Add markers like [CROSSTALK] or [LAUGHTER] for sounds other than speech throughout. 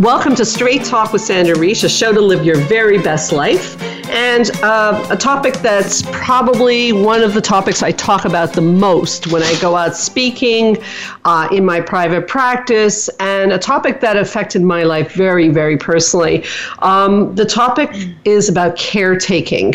Welcome to Straight Talk with Sandra Reish, a show to live your very best life and uh, a topic that's probably one of the topics I talk about the most when I go out speaking uh, in my private practice, and a topic that affected my life very, very personally. Um, the topic is about caretaking.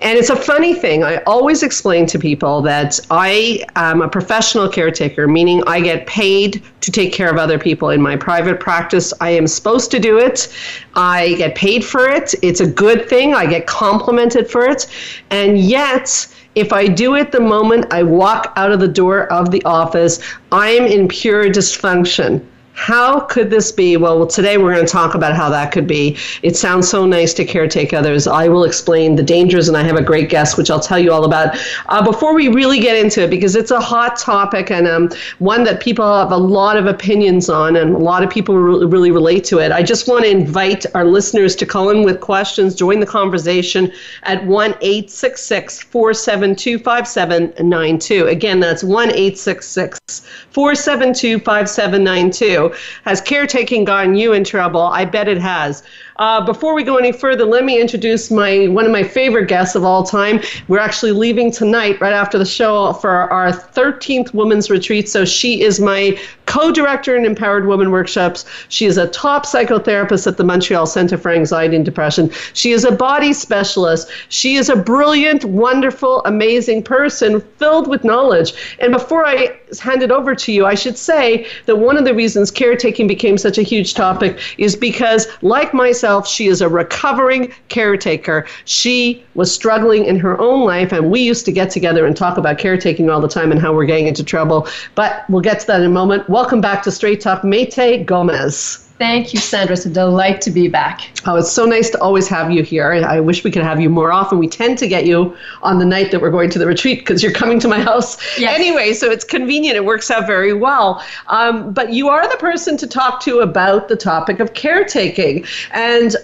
And it's a funny thing. I always explain to people that I am a professional caretaker, meaning I get paid to take care of other people in my private practice. I am supposed to do it. I get paid for it. It's a good thing. I get complimented for it. And yet, if I do it the moment I walk out of the door of the office, I'm in pure dysfunction. How could this be? Well, today we're going to talk about how that could be. It sounds so nice to caretake others. I will explain the dangers, and I have a great guest, which I'll tell you all about. Uh, before we really get into it, because it's a hot topic and um, one that people have a lot of opinions on, and a lot of people really, really relate to it, I just want to invite our listeners to call in with questions, join the conversation at 1 866 472 5792. Again, that's 1 866 472 5792. Has caretaking gotten you in trouble? I bet it has. Uh, before we go any further, let me introduce my one of my favorite guests of all time. We're actually leaving tonight, right after the show, for our 13th Women's Retreat. So she is my co-director in Empowered Women Workshops. She is a top psychotherapist at the Montreal Center for Anxiety and Depression. She is a body specialist. She is a brilliant, wonderful, amazing person filled with knowledge. And before I hand it over to you, I should say that one of the reasons caretaking became such a huge topic is because, like myself, herself. She is a recovering caretaker. She was struggling in her own life, and we used to get together and talk about caretaking all the time and how we're getting into trouble. But we'll get to that in a moment. Welcome back to Straight Talk, Mayte Gomez. Thank you, Sandra. It's a delight to be back. Oh, it's so nice to always have you here. I wish we could have you more often. We tend to get you on the night that we're going to the retreat because you're coming to my house yes. anyway, so it's convenient. It works out very well. Um, but you are the person to talk to about the topic of caretaking. And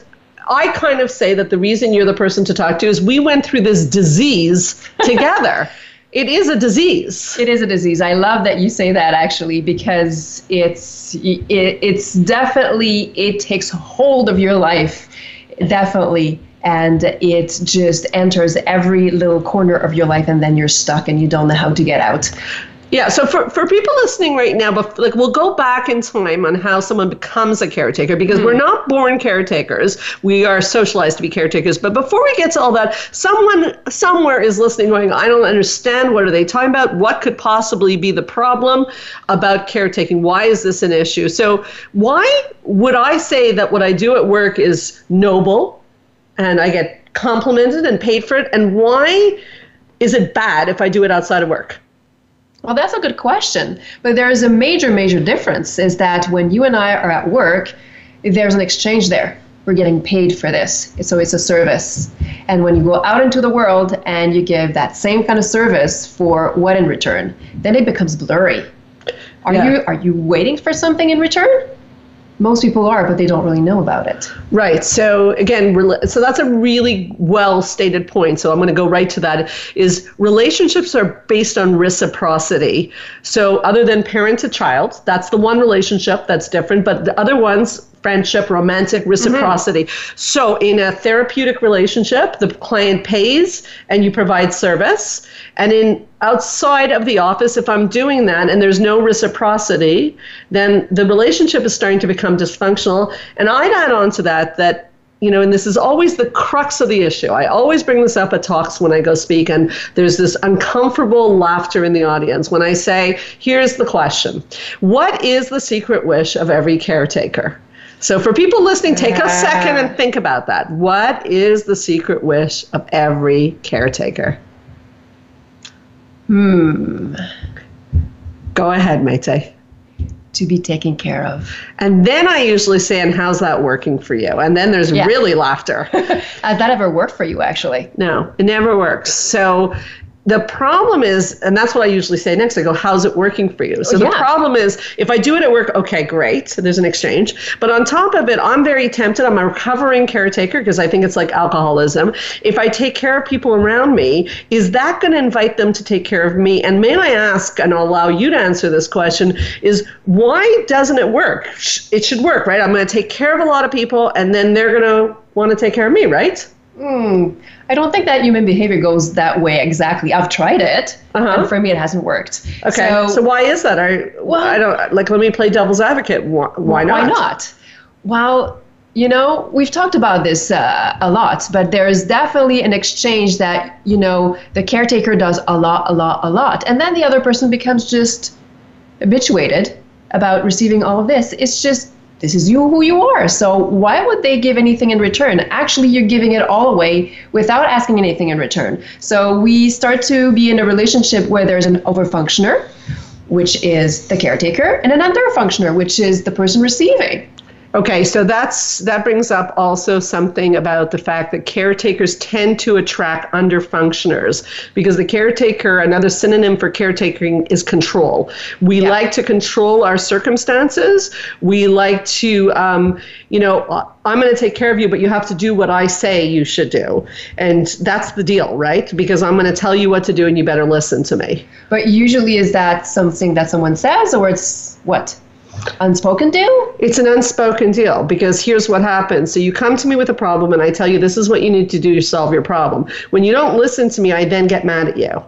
I kind of say that the reason you're the person to talk to is we went through this disease [LAUGHS] together. It is a disease. It is a disease. I love that you say that actually because it's it, it's definitely it takes hold of your life, definitely, and it just enters every little corner of your life, and then you're stuck and you don't know how to get out. Yeah, so for, for people listening right now, but like we'll go back in time on how someone becomes a caretaker because mm. we're not born caretakers. We are socialized to be caretakers. But before we get to all that, someone somewhere is listening going, I don't understand. What are they talking about? What could possibly be the problem about caretaking? Why is this an issue? So why would I say that what I do at work is noble and I get complimented and paid for it? And why is it bad if I do it outside of work? Well, that's a good question. But there is a major, major difference is that when you and I are at work, there's an exchange there. We're getting paid for this. So it's a service. And when you go out into the world and you give that same kind of service for what in return, then it becomes blurry. Are yeah. you are you waiting for something in return? Most people are, but they don't really know about it. Right. So again, so that's a really well stated point. So I'm going to go right to that. Is relationships are based on reciprocity. So other than parent to child, that's the one relationship that's different. But the other ones, friendship, romantic reciprocity. Mm-hmm. So, in a therapeutic relationship, the client pays and you provide service. And in outside of the office, if I'm doing that and there's no reciprocity, then the relationship is starting to become dysfunctional. And I'd add on to that that you know, and this is always the crux of the issue. I always bring this up at talks when I go speak, and there's this uncomfortable laughter in the audience when I say, here's the question What is the secret wish of every caretaker? So, for people listening, take a second and think about that. What is the secret wish of every caretaker? Hmm. Go ahead, Mayte to be taken care of. And then I usually say, and how's that working for you? And then there's yeah. really laughter. [LAUGHS] Has that ever worked for you, actually? No, it never works. So the problem is, and that's what I usually say next. I go, "How's it working for you?" So oh, yeah. the problem is, if I do it at work, okay, great. So there's an exchange. But on top of it, I'm very tempted. I'm a recovering caretaker because I think it's like alcoholism. If I take care of people around me, is that going to invite them to take care of me? And may I ask, and I'll allow you to answer this question: Is why doesn't it work? It should work, right? I'm going to take care of a lot of people, and then they're going to want to take care of me, right? Hmm. I don't think that human behavior goes that way exactly. I've tried it, uh-huh. and for me, it hasn't worked. Okay. So, so why is that? I well, I don't like. Let me play devil's advocate. Why, why not? Why not? Well, you know, we've talked about this uh, a lot, but there is definitely an exchange that you know the caretaker does a lot, a lot, a lot, and then the other person becomes just habituated about receiving all of this. It's just this is you who you are. So why would they give anything in return? Actually, you're giving it all away without asking anything in return. So we start to be in a relationship where there's an overfunctioner, which is the caretaker, and an underfunctioner, which is the person receiving. Okay, so that's that brings up also something about the fact that caretakers tend to attract underfunctioners because the caretaker, another synonym for caretaking is control. We yeah. like to control our circumstances. We like to, um, you know, I'm going to take care of you, but you have to do what I say you should do, and that's the deal, right? Because I'm going to tell you what to do, and you better listen to me. But usually, is that something that someone says, or it's what? Unspoken deal? It's an unspoken deal because here's what happens. So you come to me with a problem and I tell you this is what you need to do to solve your problem. When you don't listen to me, I then get mad at you.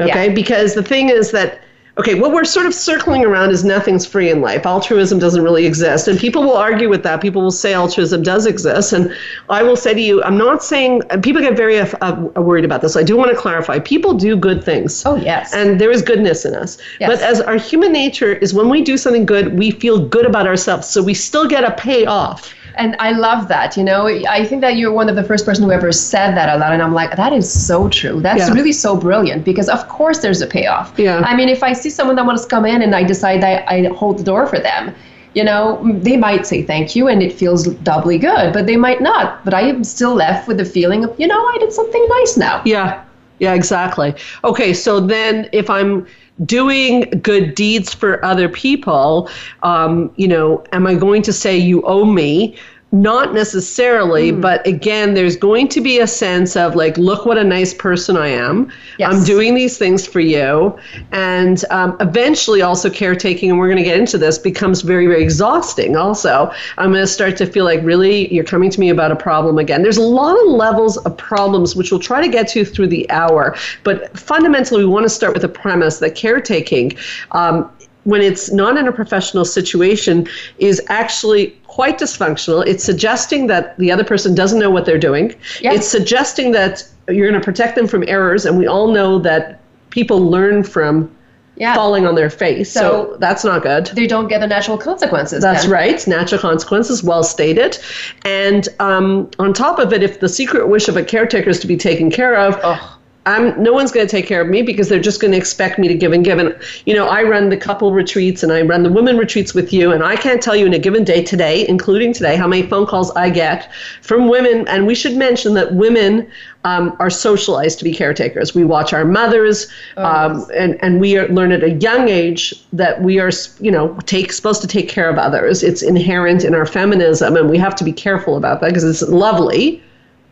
Okay? Yeah. Because the thing is that okay, what we're sort of circling around is nothing's free in life. Altruism doesn't really exist. And people will argue with that. People will say altruism does exist. And I will say to you, I'm not saying, people get very uh, worried about this. I do want to clarify people do good things. Oh, yes. And there is goodness in us. Yes. But as our human nature is when we do something good, we feel good about ourselves. So we still get a payoff and I love that. You know, I think that you're one of the first person who ever said that a lot, and I'm like, that is so true. That's yeah. really so brilliant because of course there's a payoff. Yeah. I mean, if I see someone that wants to come in and I decide that I hold the door for them, you know, they might say thank you and it feels doubly good, but they might not. But I am still left with the feeling of, you know, I did something nice now. Yeah. Yeah, exactly. Okay, so then if I'm doing good deeds for other people, um, you know, am I going to say you owe me? Not necessarily, mm. but again, there's going to be a sense of like, look what a nice person I am. Yes. I'm doing these things for you. And um, eventually, also caretaking, and we're going to get into this, becomes very, very exhausting. Also, I'm going to start to feel like, really, you're coming to me about a problem again. There's a lot of levels of problems, which we'll try to get to through the hour. But fundamentally, we want to start with the premise that caretaking um, when it's not in a professional situation is actually quite dysfunctional. It's suggesting that the other person doesn't know what they're doing. Yes. It's suggesting that you're going to protect them from errors, and we all know that people learn from yeah. falling on their face. So, so, that's not good. They don't get the natural consequences. That's then. right. Natural consequences, well stated. And um, on top of it, if the secret wish of a caretaker is to be taken care of, oh. I'm no one's going to take care of me because they're just going to expect me to give and give. And you know, I run the couple retreats and I run the women retreats with you, and I can't tell you in a given day today, including today, how many phone calls I get from women. And we should mention that women um, are socialized to be caretakers. We watch our mothers, oh, um, yes. and and we are, learn at a young age that we are, you know, take supposed to take care of others. It's inherent in our feminism, and we have to be careful about that because it's lovely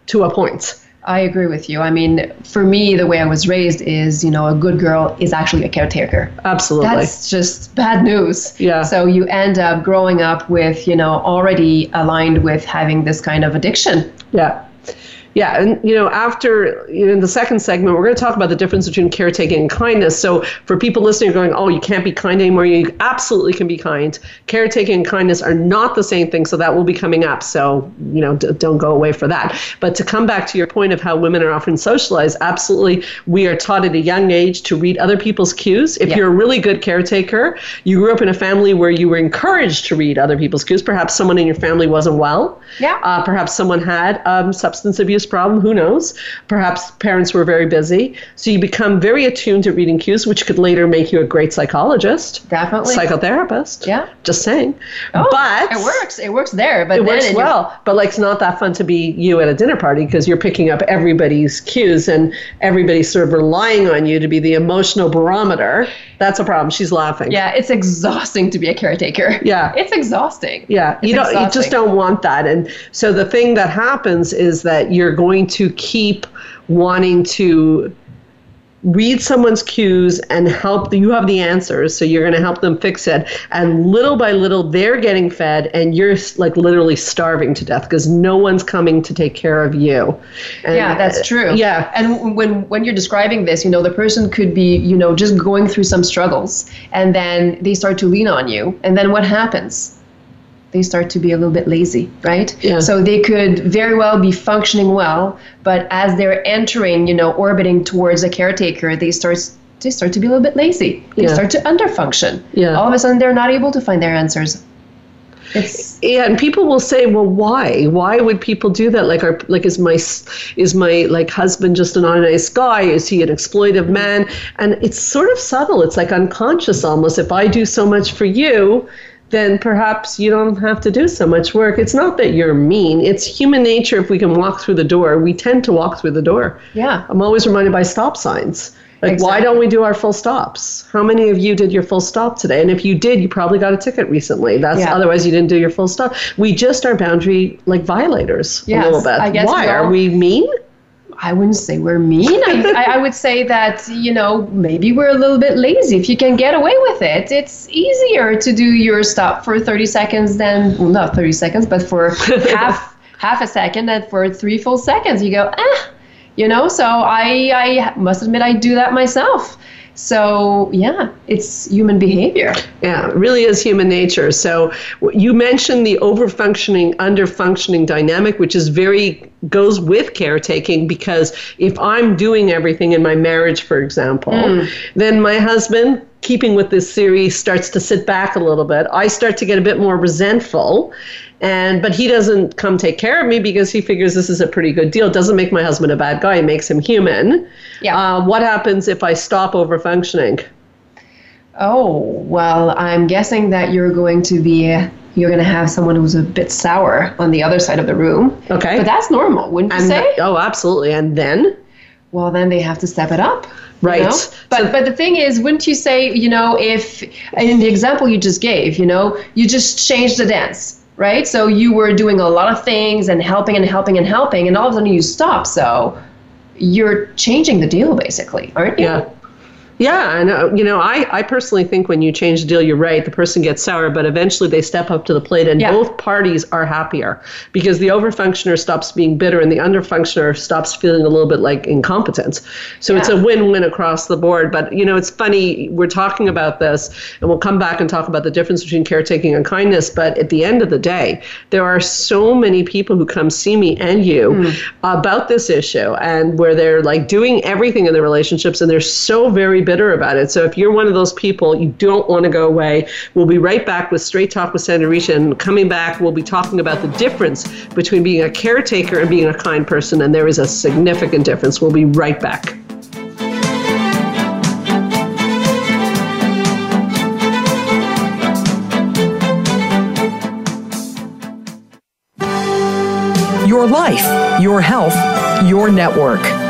to a point I agree with you. I mean, for me, the way I was raised is, you know, a good girl is actually a caretaker. Absolutely. That's just bad news. Yeah. So you end up growing up with, you know, already aligned with having this kind of addiction. Yeah. Yeah, and you know, after you know, in the second segment, we're going to talk about the difference between caretaking and kindness. So, for people listening, going, "Oh, you can't be kind anymore," you absolutely can be kind. Caretaking and kindness are not the same thing, so that will be coming up. So, you know, d- don't go away for that. But to come back to your point of how women are often socialized, absolutely, we are taught at a young age to read other people's cues. If Yeah. you're a really good caretaker, you grew up in a family where you were encouraged to read other people's cues. Perhaps someone in your family wasn't well. Yeah. Uh, perhaps someone had um, substance abuse problem. Who knows? Perhaps parents were very busy. So you become very attuned to reading cues, which could later make you a great psychologist, Definitely. psychotherapist. Yeah. Just saying. Oh, but it works. It works there, but It works well, but like it's not that fun to be you at a dinner party because you're picking up everybody's cues and everybody's sort of relying on you to be the emotional barometer. That's a problem. She's laughing. yeah, it's exhausting to be a caretaker. Yeah. It's exhausting. Yeah, It's you don't. You just don't want that, and so the thing that happens is that you're going to keep wanting to read someone's cues and help you have the answers so you're going to help them fix it and little by little they're getting fed and you're like literally starving to death because no one's coming to take care of you and, yeah, that's true. yeah And when when you're describing this, you know, the person could be, you know, just going through some struggles and then they start to lean on you. And then what happens? They start to be a little bit lazy, right? Yeah. So they could very well be functioning well, but as they're entering, you know, orbiting towards a caretaker, they start they start to be a little bit lazy. They Yeah. start to underfunction. Yeah. All of a sudden they're not able to find their answers. It's yeah and people will say well why why would people do that like are like is my is my like husband just an nice guy is he an exploitive man and it's sort of subtle it's like unconscious almost if i do so much for you then perhaps you don't have to do so much work. It's not that you're mean. It's human nature. If we can walk through the door we tend to walk through the door. Yeah. i'm always reminded by stop signs. Like why don't we do our full stops? How many of you did your full stop today? And if you did you probably got a ticket recently. That's Yeah. otherwise you didn't do your full stop. We just are boundary like violators Yes, a little bit. I guess why? are we mean I wouldn't say we're mean. I, I, would say that, you know, maybe we're a little bit lazy. If you can get away with it, it's easier to do your stop for 30 seconds than, well, not 30 seconds, but for [LAUGHS] half half a second than for three full seconds. You go, eh, you know, so I, I must admit I do that myself. So, yeah, it's human behavior. Yeah, it really is human nature. So you mentioned the overfunctioning, underfunctioning dynamic, which is very goes with caretaking because if I'm doing everything in my marriage, for example, hmm. then my husband, keeping with this series, starts to sit back a little bit. I start to get a bit more resentful. And but he doesn't come take care of me because he figures this is a pretty good deal. It doesn't make my husband a bad guy, it makes him human. Yeah. Uh, what happens if I stop over functioning? Oh, well, I'm guessing that you're going to be you're going to have someone who's a bit sour on the other side of the room. Okay. But that's normal, wouldn't you And say? oh, absolutely. And then Well, then they have to step it up. you Right. know? But So- but the thing is, wouldn't you say, you know, if in the example you just gave, you know, you just change the dance, right? So you were doing a lot of things and helping and helping and helping, and all of a sudden you stop. So you're changing the deal, basically, aren't you? Yeah. Yeah, and uh, you know, I, I personally think when you change the deal, you're right. The person gets sour, but eventually they step up to the plate, and Yeah. both parties are happier because the overfunctioner stops being bitter, and the underfunctioner stops feeling a little bit like incompetence. So it's a win-win across the board. But you know, it's funny we're talking about this, and we'll come back and talk about the difference between caretaking and kindness. But at the end of the day, there are so many people who come see me and you about this issue, and where they're like doing everything in their relationships, and they're so very bitter about it. So if you're one of those people, you don't want to go away. We'll be right back with Straight Talk with Sandra Reish, and coming back, we'll be talking about the difference between being a caretaker and being a kind person, and there is a significant difference. We'll be right back. Your life, your health, your network.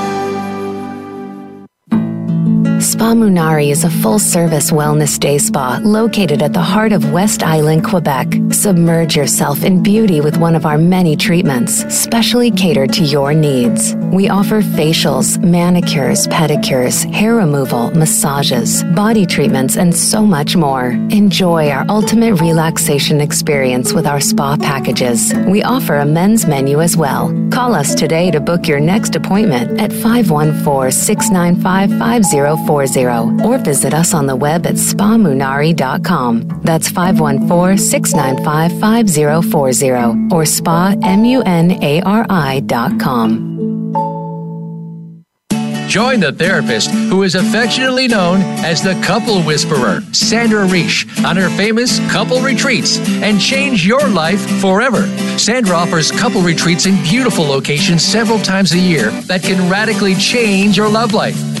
Spa Munari is a full service wellness day spa located at the heart of West Island, Quebec. Submerge yourself in beauty with one of our many treatments, specially catered to your needs. We offer facials, manicures, pedicures, hair removal, massages, body treatments, and so much more. Enjoy our ultimate relaxation experience with our spa packages. We offer a men's menu as well. Call us today to book your next appointment at 514 695 5040 or visit us on the web at spamunari.com. That's 514 695 5040 or spamunari.com. Join the therapist who is affectionately known as the couple whisperer, Sandra Reish, on her famous couple retreats and change your life forever. Sandra offers couple retreats in beautiful locations several times a year that can radically change your love life.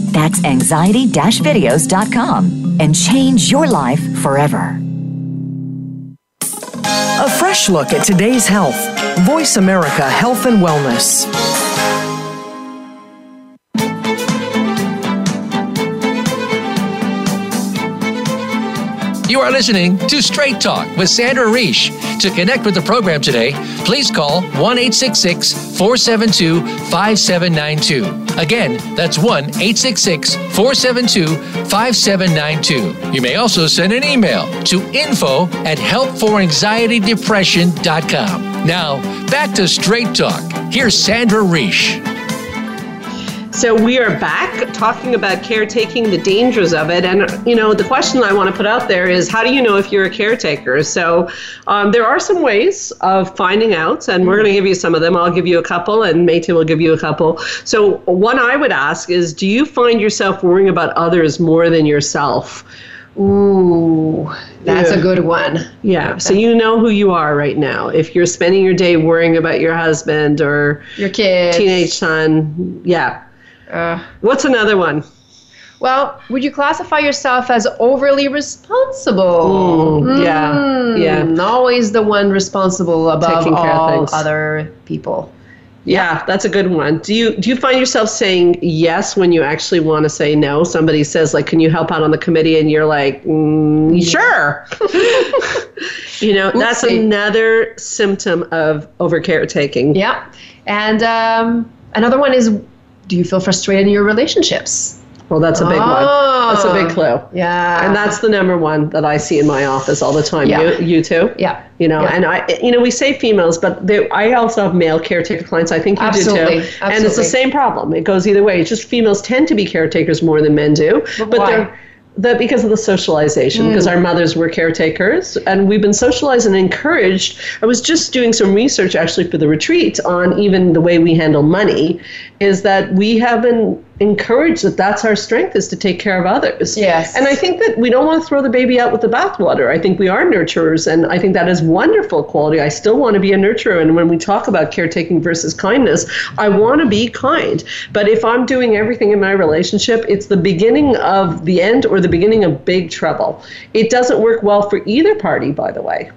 That's anxiety videos.com and change your life forever. A fresh look at today's health. Voice America Health and Wellness. You are listening to Straight Talk with Sandra Reish. To connect with the program today, please call 1 472 5792. Again, that's 1 472 5792. You may also send an email to info at helpforanxietydepression.com. Now, back to Straight Talk. Here's Sandra Reish. So we are back talking about caretaking, the dangers of it, and you know the question I want to put out there is how do you know if you're a caretaker? So um, there are some ways of finding out, and we're going to give you some of them. I'll give you a couple, and Mayte will give you a couple. So one I would ask is, do you find yourself worrying about others more than yourself? Ooh, that's Yeah. a good one. Yeah. So you know who you are right now. If you're spending your day worrying about your husband or Your kids. teenage son, yeah. Uh, What's another one? well, would you classify yourself as overly responsible? Mm, yeah, Mm, yeah. Always the one responsible above Taking care of all other people. Yeah, that's a good one. Do you do you find yourself saying yes when you actually want to say no? Somebody says like, "Can you help out on the committee?" and you're like, mm, "Sure." [LAUGHS] you know, that's another symptom of over caretaking. Yeah. And um, another one is do you feel frustrated in your relationships? Well, that's a big one. That's a big Oh. clue. Yeah. And that's the number one that I see in my office all the time. Yeah. You, you too. Yeah. You know, Yeah. and I, you know, we say females, but there, I also have male caretaker clients. I think you do too. Absolutely. And it's the same problem. It goes either way. It's just females tend to be caretakers more than men do. But but why? they're the, because of the socialization, because Mm. our mothers were caretakers, and we've been socialized and encouraged. I was just doing some research actually for the retreat on even the way we handle money, is that we have been encouraged that that's our strength is to take care of others. Yes. And I think that we don't want to throw the baby out with the bathwater. I think we are nurturers, and I think that is wonderful quality. I still want to be a nurturer, and when we talk about caretaking versus kindness, I want to be kind. But if I'm doing everything in my relationship, it's the beginning of the end or the beginning of big trouble. It doesn't work well for either party, by the way.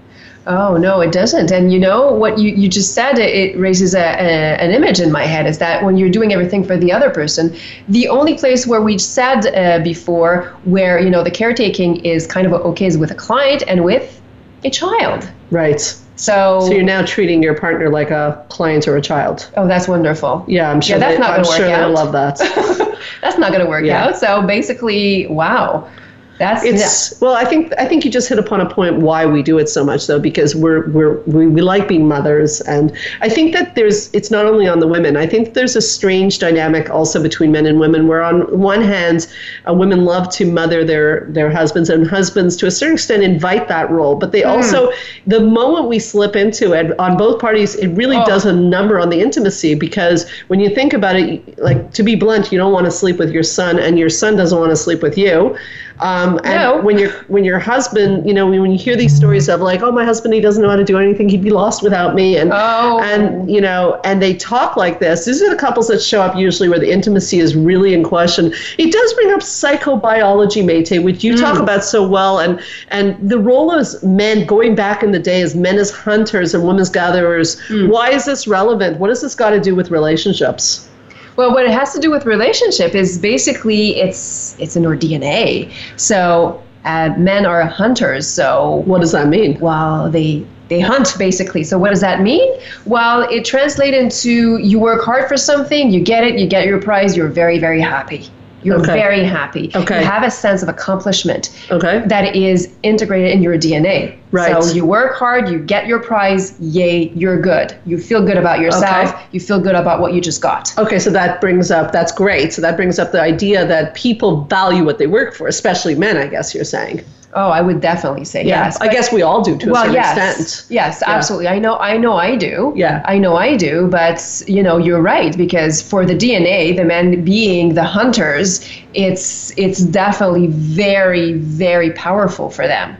Oh no, it doesn't. And you know what you, you just said? It, it raises a, a, an image in my head. Is that when you're doing everything for the other person, the only place where we said uh, before where you know the caretaking is kind of okay is with a client and with a child. Right. So, So you're now treating your partner like a client or a child. oh, that's wonderful. Yeah, I'm sure. Yeah, that's they, not I'm gonna work sure out. they love that. [LAUGHS] That's not going to work Yeah. out. So basically, wow. That's It's well, I think I think you just hit upon a point why we do it so much though, because we're we're we, we like being mothers, and I think that there's it's not only on the women. I think there's a strange dynamic also between men and women, where on one hand, uh, women love to mother their their husbands, and husbands to a certain extent invite that role, but they also the moment we slip into it on both parties, it really Oh. does a number on the intimacy because when you think about it, like to be blunt, you don't want to sleep with your son, and your son doesn't want to sleep with you. Um, and No. when your when your husband, you know, when you hear these stories of like, oh, my husband, he doesn't know how to do anything, he'd be lost without me, and Oh. and you know, and they talk like this. These are the couples that show up usually where the intimacy is really in question. It does bring up psychobiology, Mayte, which you talk about so well, and and the role as men going back in the day as men as hunters and women as gatherers. Why is this relevant? What has this got to do with relationships? Well, what it has to do with relationship is basically it's it's in our DNA. So uh, men are hunters. So What does that mean? well, they they hunt basically. So what does that mean? Well, it translates into you work hard for something, you get it, you get your prize, you're very very happy. You're Okay. very happy. Okay. You have a sense of accomplishment Okay. that is integrated in your DNA. Right. So you work hard, you get your prize, yay, you're good. You feel good about yourself, Okay. you feel good about what you just got. Okay, so that brings up that's great. So that brings up the idea that people value what they work for, especially men. I guess you're saying. Oh, I would definitely say yes. I guess we all do to a certain yes, extent. yes, absolutely. I know, I know, I do. Yeah. I know, I do. But you know, you're right because for the DNA, the men being the hunters, it's it's definitely very, very powerful for them.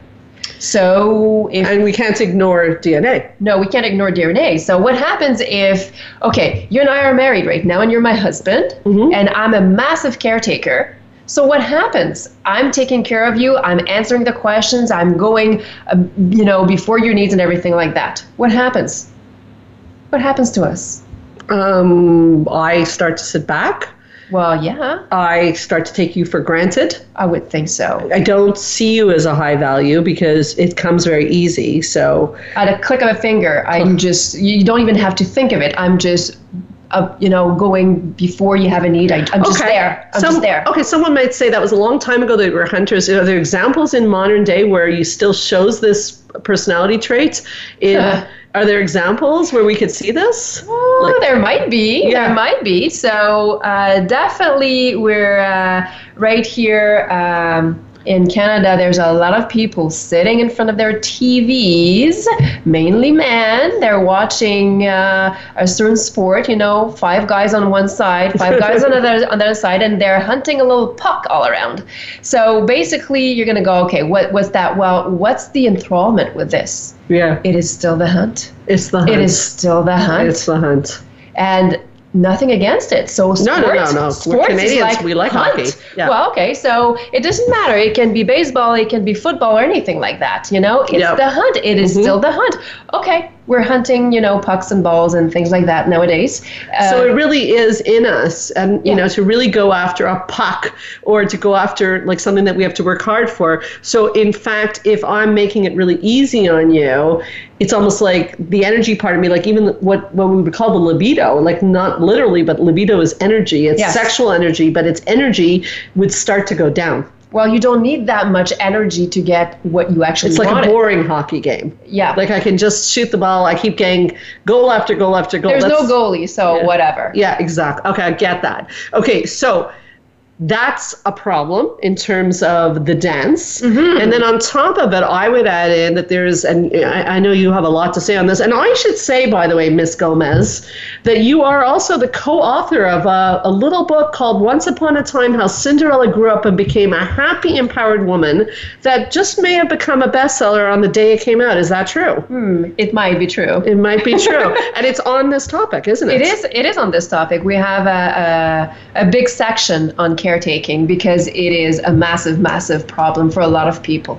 So if And we can't ignore DNA. no, we can't ignore DNA. So what happens if okay, you and I are married right now, and you're my husband, mm-hmm. and I'm a massive caretaker. So what happens? I'm taking care of you. I'm answering the questions. I'm going, uh, you know, before your needs and everything like that. What happens? What happens to us? Um, I start to sit back. Well, yeah, I start to take you for granted. I would think so. I don't see you as a high value because it comes very easy. So At a click of a finger, I'm just, you don't even have to think of it. I'm just, uh, you know, going before you have a need. I, I'm just there. I'm Some- just there. Okay, someone might say that was a long time ago that we were hunters. Are there examples in modern day where you still shows this personality trait? In, Uh. are there examples where we could see this? Well, Like- there might be. Yeah. There might be. So uh, definitely, we're uh, right here um, in Canada. There's a lot of people sitting in front of their TVs, mainly men. They're watching uh, a certain sport. You know, five guys on one side, five guys on [LAUGHS] the other on the other side, and they're hunting a little puck all around. So basically, you're gonna go, okay, what was that? Well, what's the enthrallment with this? Yeah, It is still the hunt. it's the hunt. It is still the hunt It's the hunt. and nothing against it. So sports, No, no, no, no. We're Canadians. like We like hunt. hockey. Yeah. Well, okay, so it doesn't matter. It can be baseball, it can be football, or anything like that. You know, it's Yep. Mm-hmm. the hunt. It is still the hunt. Okay, we're hunting. You know, pucks and balls and things like that nowadays. Uh, So it really is in us, and you Yeah. know, to really go after a puck or to go after like something that we have to work hard for. So in fact, if I'm making it really easy on you, it's almost like the energy part of me, like even what what we would call the libido, like not literally, but libido is energy. It's Yes. sexual energy, but its energy would start to go down. well, you don't need that much energy to get what you actually It's like wanted. a boring hockey game. Yeah, Like I can just shoot the ball. I keep getting goal after goal after goal. there's no goalie, so Yeah. whatever. Yeah, exactly. Okay, I get that. Okay, so that's a problem in terms of the dance. And then on top of it, I would add in that there's, and I, I know you have a lot to say on this. And I should say, by the way, Miss Gomez, that you are also the co author of a, a little book called Once Upon a Time How Cinderella Grew Up and Became a Happy, Empowered Woman that just may have become a bestseller on the day it came out. Is that true? Hmm, it might be true. It might be true. [LAUGHS] and it's on this topic, isn't it? It is. It is on this topic. We have a, a, a big section on caretaking because it is a massive, massive problem for a lot of people,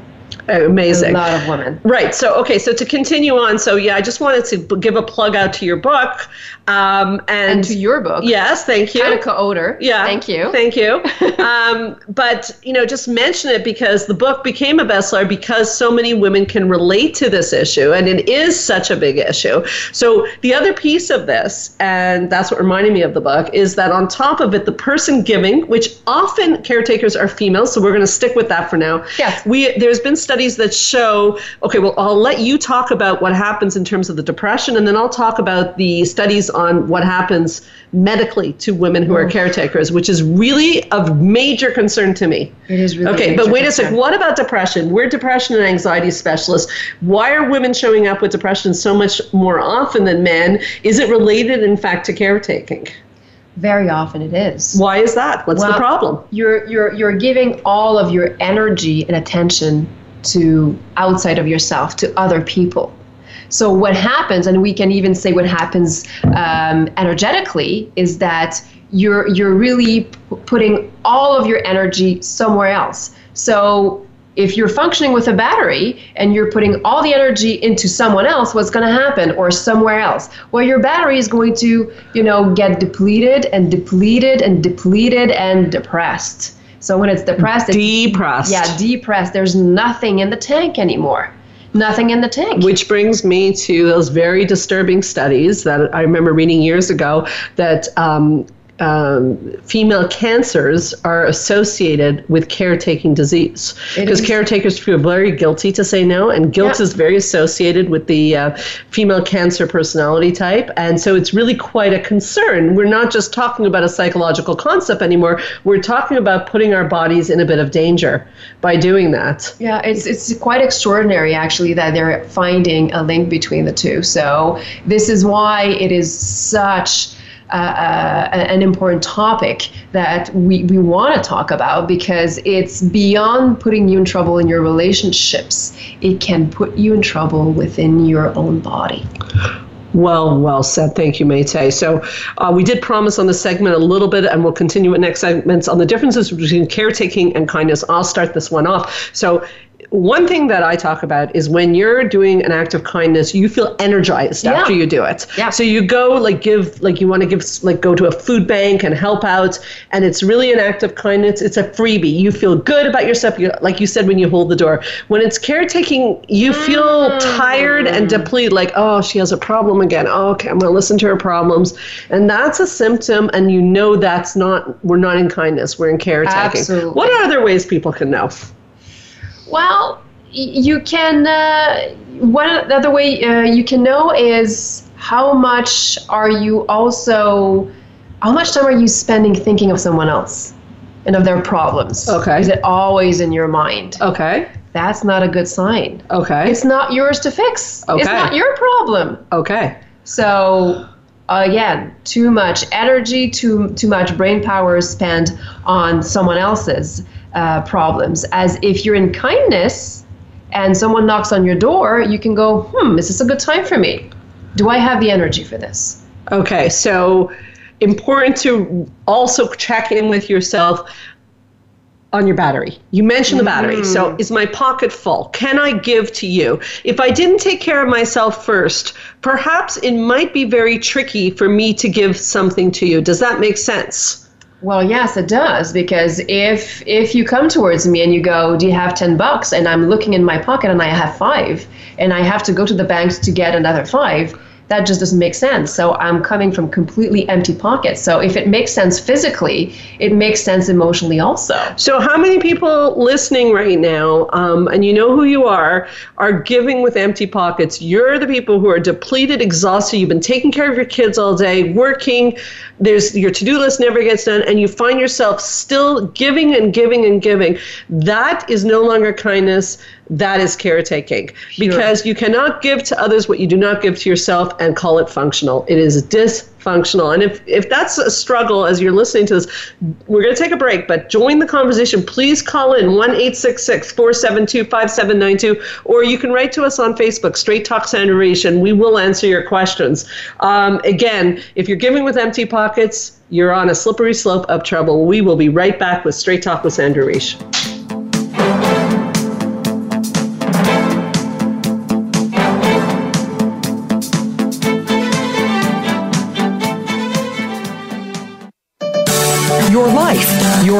oh, Amazing. a lot of women. Right. So, okay. So to continue on, so yeah, I just wanted to give a plug out to your book. Um, and, And to your book. yes, thank you. Odor. Yeah. Thank you. Thank you. [LAUGHS] um, but, you know, just mention it because the book became a bestseller because so many women can relate to this issue and it is such a big issue. So, the other piece of this, and that's what reminded me of the book, is that on top of it, the person giving, which often caretakers are females, so we're going to stick with that for now. Yes. We, there's been studies that show, okay, well, I'll let you talk about what happens in terms of the depression, and then I'll talk about the studies on what happens medically to women who are oh. caretakers, which is really of major concern to me. It is really Okay, but wait a concern. sec. What about depression? We're depression and anxiety specialists. Why are women showing up with depression so much more often than men? Is it related, in fact, to caretaking? Very often it is. Why is that? What's the problem? You're you're you're giving all of your energy and attention to outside of yourself, to other people. So what happens, and we can even say what happens um, energetically, is that you're you're really p- putting all of your energy somewhere else. So if you're functioning with a battery and you're putting all the energy into someone else, what's going to happen? Or somewhere else? Well, your battery is going to, you know, get depleted and depleted and depleted and depressed. So when it's depressed, it's, Depressed. yeah, depressed. There's nothing in the tank anymore. Nothing in the tank. Which brings me to those very disturbing studies that I remember reading years ago that um, um, female cancers are associated with caretaking disease. Because caretakers feel very guilty to say no, and guilt Yeah. is very associated with the uh, female cancer personality type. And so it's really quite a concern. We're not just talking about a psychological concept anymore, we're talking about putting our bodies in a bit of danger by doing that. Yeah, it's it's quite extraordinary actually that they're finding a link between the two. So this is why it is such uh, uh, an important topic that we, we want to talk about because it's beyond putting you in trouble in your relationships. It can put you in trouble within your own body. Well, well said. Thank you, Mayte. So, uh, we did promise on the segment a little bit, and we'll continue with next segments on the differences between caretaking and kindness. I'll start this one off. So, one thing that I talk about is when you're doing an act of kindness, you feel energized Yeah. after you do it. Yeah. So you go like give like you want to give like go to a food bank and help out, and it's really an act of kindness. It's a freebie. You feel good about yourself. You, like you said when you hold the door. When it's caretaking, you feel mm. tired and depleted. Like oh, she has a problem again. Oh, okay, I'm gonna listen to her problems, and that's a symptom. And you know that's not. We're not in kindness. We're in caretaking. Absolutely. What are other ways people can know? Well, you can. Uh, one other way uh, you can know is how much are you also, how much time are you spending thinking of someone else and of their problems? Okay. Is it always in your mind? Okay. That's not a good sign. Okay. It's not yours to fix. Okay. It's not your problem. okay. So again, too much energy, too too much brain power is spent on someone else's uh, problems. As if you're in kindness and someone knocks on your door, you can go, hmm, is this a good time for me? Do I have the energy for this? Okay, so important to also check in with yourself on your battery. You mentioned the battery. So, is my pocket full? Can I give to you? If I didn't take care of myself first, perhaps it might be very tricky for me to give something to you. Does that make sense? Well, yes, it does because if if you come towards me and you go, "Do you have 10 bucks?" and I'm looking in my pocket and I have 5 and I have to go to the bank to get another 5, that just doesn't make sense. So I'm coming from completely empty pockets. So if it makes sense physically, it makes sense emotionally also. So, how many people listening right now, um, and you know who you are, are giving with empty pockets? You're the people who are depleted, exhausted. You've been taking care of your kids all day, working. There's your to-do list never gets done, and you find yourself still giving and giving and giving. That is no longer kindness. That is caretaking because you cannot give to others what you do not give to yourself and call it functional. It is dysfunctional. And if, if that's a struggle as you're listening to this, we're going to take a break, but join the conversation. Please call in 1 866 472 5792, or you can write to us on Facebook, Straight Talk Sandra Reish, and we will answer your questions. Um, again, if you're giving with empty pockets, you're on a slippery slope of trouble. We will be right back with Straight Talk with Sandra Reish.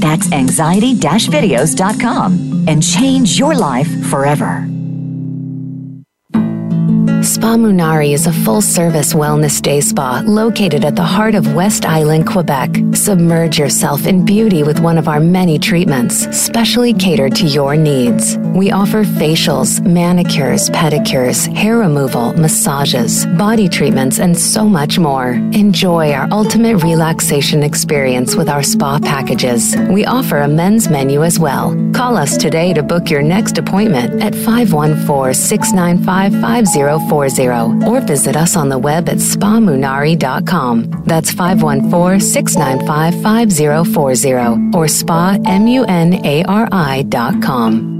That's anxiety videos.com and change your life forever. Spa Munari is a full service wellness day spa located at the heart of West Island, Quebec. Submerge yourself in beauty with one of our many treatments, specially catered to your needs. We offer facials, manicures, pedicures, hair removal, massages, body treatments, and so much more. Enjoy our ultimate relaxation experience with our spa packages. We offer a men's menu as well. Call us today to book your next appointment at 514 695 5040 or visit us on the web at spamunari.com. That's 514 695 5040 or spamunari.com.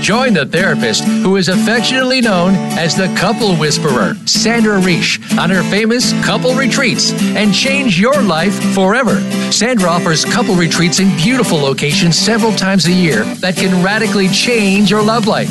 Join the therapist who is affectionately known as the couple whisperer, Sandra Reish, on her famous couple retreats and change your life forever. Sandra offers couple retreats in beautiful locations several times a year that can radically change your love life.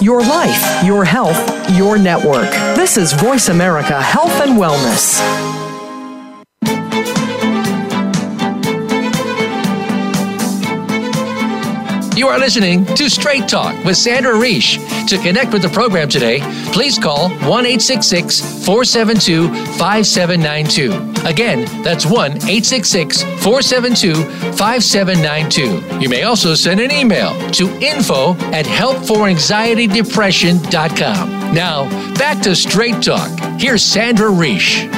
Your life, your health, your network. This is Voice America Health and Wellness. You are listening to Straight Talk with Sandra Reish. To connect with the program today, please call 1 472 5792. Again, that's 1 472 5792. You may also send an email to info at helpforanxietydepression.com. Now, back to Straight Talk. Here's Sandra Reish.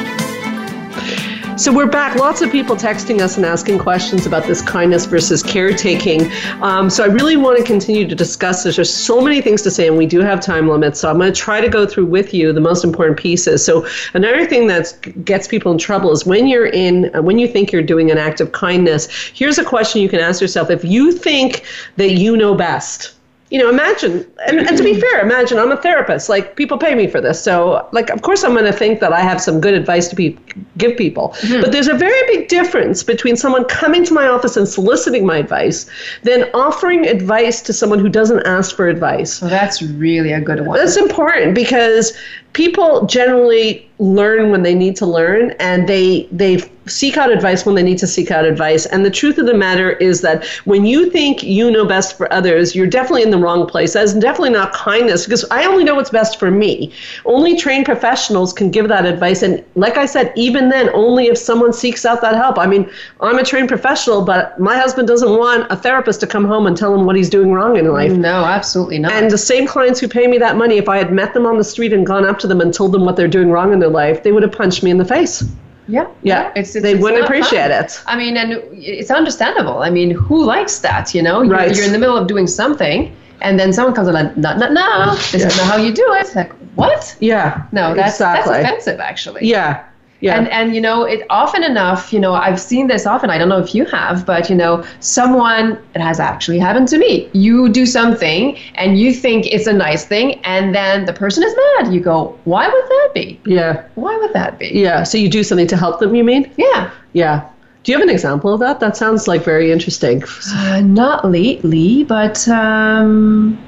So we're back. Lots of people texting us and asking questions about this kindness versus caretaking. Um, so I really want to continue to discuss this. There's so many things to say, and we do have time limits. So I'm going to try to go through with you the most important pieces. So another thing that gets people in trouble is when you're in, when you think you're doing an act of kindness. Here's a question you can ask yourself: If you think that you know best you know, imagine, and, and to be fair, imagine I'm a therapist. Like people pay me for this, so like of course I'm going to think that I have some good advice to be give people. Mm-hmm. But there's a very big difference between someone coming to my office and soliciting my advice than offering advice to someone who doesn't ask for advice. Well, that's really a good one. That's important because people generally learn when they need to learn and they they seek out advice when they need to seek out advice. And the truth of the matter is that when you think you know best for others you're definitely in the wrong place. That's definitely not kindness because i only know what's best for me. Only trained professionals can give that advice. And like i said even then only if someone seeks out that help. I mean i'm a trained professional but my husband doesn't want a therapist to come home and tell him what he's doing wrong in life. No absolutely not. And the same clients who pay me that money if i had met them on the street and gone up to them and told them what they're doing wrong in their life, they would have punched me in the face. Yeah, yeah, it's, it's they it's wouldn't appreciate fun. it. I mean, and it's understandable. I mean, who likes that? You know, you're, right. you're in the middle of doing something, and then someone comes along, no, no, no, this yeah. is not how you do it. It's like, what? Yeah, no, that's exactly. that's offensive, actually. Yeah, yeah. And and you know, it often enough, you know, I've seen this often. I don't know if you have, but you know, someone it has actually happened to me. You do something and you think it's a nice thing, and then the person is mad. You go, why would that be? Yeah. Why would that be? Yeah. So you do something to help them. You mean? Yeah. Yeah. Do you have an example of that? That sounds like very interesting. Uh, not lately, but um,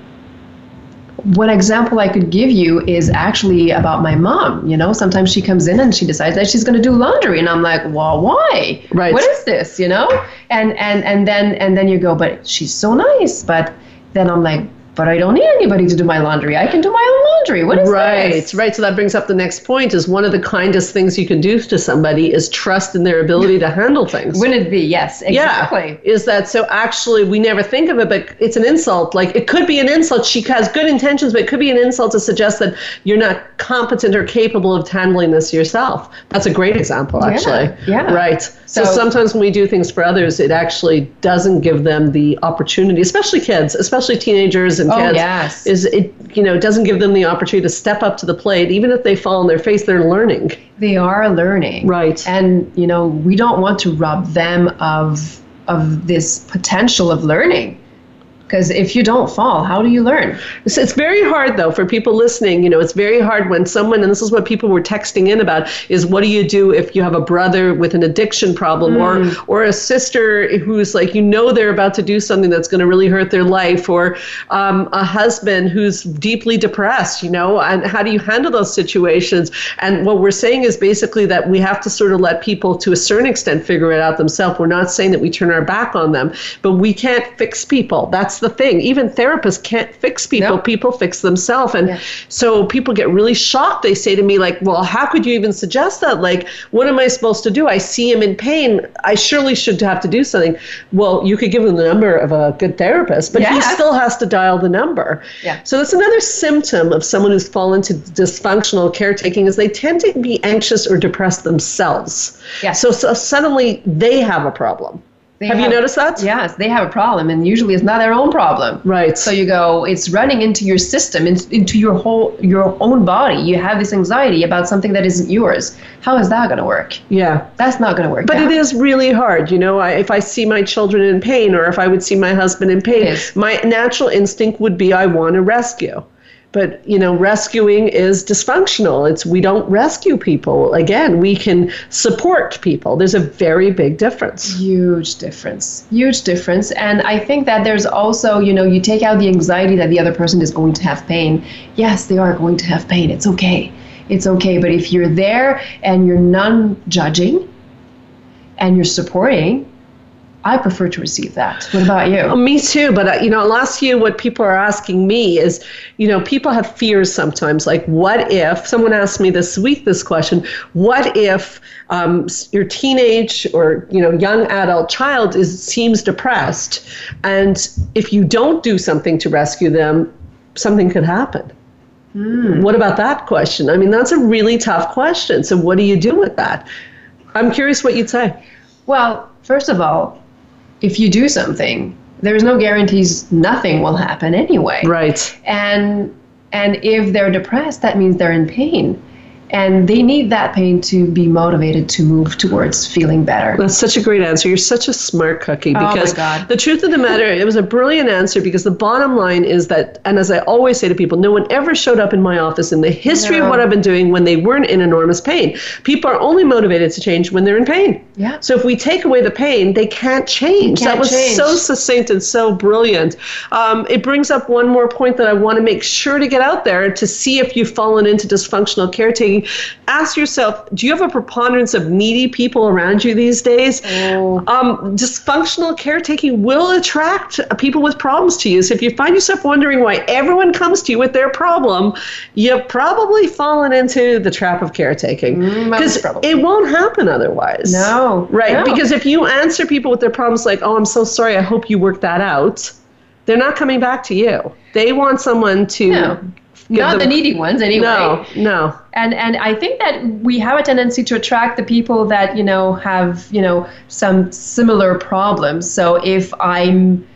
one example I could give you is actually about my mom. You know, sometimes she comes in and she decides that she's going to do laundry, and I'm like, well, why? Right. What is this? You know, and and and then and then you go, but she's so nice. But then I'm like, but I don't need anybody to do my laundry. I can do my own laundry. What is right, this? Right, So that brings up the next point is one of the kindest things you can do to somebody is trust in their ability to handle things. Wouldn't it be? Yes, exactly. Yeah. Is that so actually we never think of it, but it's an insult. Like it could be an insult. She has good intentions, but it could be an insult to suggest that you're not competent or capable of handling this yourself. That's a great example, actually. Yeah. yeah. Right. So, so sometimes when we do things for others, it actually doesn't give them the opportunity, especially kids, especially teenagers and oh, kids. Yes. Is it you know doesn't give them the opportunity to step up to the plate, even if they fall on their face, they're learning. They are learning. Right. And you know we don't want to rob them of of this potential of learning because if you don't fall how do you learn? It's, it's, very hard though for people listening you know it's very hard when someone and this is what people were texting in about is what do you do if you have a brother with an addiction problem mm. or or a sister who's like you know they're about to do something that's going to really hurt their life or um, a husband who's deeply depressed you know and how do you handle those situations? And what we're saying is basically that we have to sort of let people to a certain extent figure it out themselves. We're not saying that we turn our back on them but we can't fix people. That's the thing. Even therapists can't fix people. People fix themselves. And yeah. so people get really shocked. They say to me, like, well, how could you even suggest that? Like, what am I supposed to do? I see him in pain. I surely should have to do something. Well, you could give him the number of a good therapist, but yeah. he still has to dial the number. Yeah. So that's another symptom of someone who's fallen into dysfunctional caretaking is they tend to be anxious or depressed themselves. Yeah. So, so suddenly they have a problem. Have, have, you noticed that? Yes, they have a problem, and usually it's not their own problem. Right. So you go, it's running into your system, into your whole, your own body. You have this anxiety about something that isn't yours. How is that going to work? Yeah, that's not going to work. But it is really hard. You know, I, if I see my children in pain, or if I would see my husband in pain, my natural instinct would be, I want to rescue but you know rescuing is dysfunctional. It's we don't rescue people. Again we can support people. There's a very big difference. Huge difference. Huge difference. And i think that there's also you know you take out the anxiety that the other person is going to have pain. Yes they are going to have pain. It's okay. It's okay. But if you're there and you're non-judging and you're supporting I prefer to receive that. What about you? Oh, me too. But uh, you know, I'll ask you what people are asking me is, you know, people have fears sometimes. Like, what if someone asked me this week this question? What if um, your teenage or you know young adult child is seems depressed, and if you don't do something to rescue them, something could happen. Mm. What about that question? I mean, that's a really tough question. So, what do you do with that? I'm curious what you'd say. Well, first of all, if you do something, there's no guarantees nothing will happen anyway. Right. And and if they're depressed, that means they're in pain and they need that pain to be motivated to move towards feeling better. That's such a great answer. You're such a smart cookie because oh the truth of the matter, it was a brilliant answer because the bottom line is that, and as I always say to people, no one ever showed up in my office in the history no. of what I've been doing when they weren't in enormous pain. People are only motivated to change when they're in pain. Yeah. So if we take away the pain, they can't change. Can't that was change. so succinct and so brilliant. Um, it brings up one more point that I want to make sure to get out there to see if you've fallen into dysfunctional caretaking ask yourself do you have a preponderance of needy people around you these days? Oh. Um, dysfunctional caretaking will attract people with problems to you. So if you find yourself wondering why everyone comes to you with their problem, you've probably fallen into the trap of caretaking. Because mm, it won't happen otherwise. No. Right. No. Because if you answer people with their problems like, oh, I'm so sorry, I hope you work that out, they're not coming back to you. They want someone to no not the needy ones anyway. No, no. And and I think that we have a tendency to attract the people that you know have you know some similar problems. So if I'm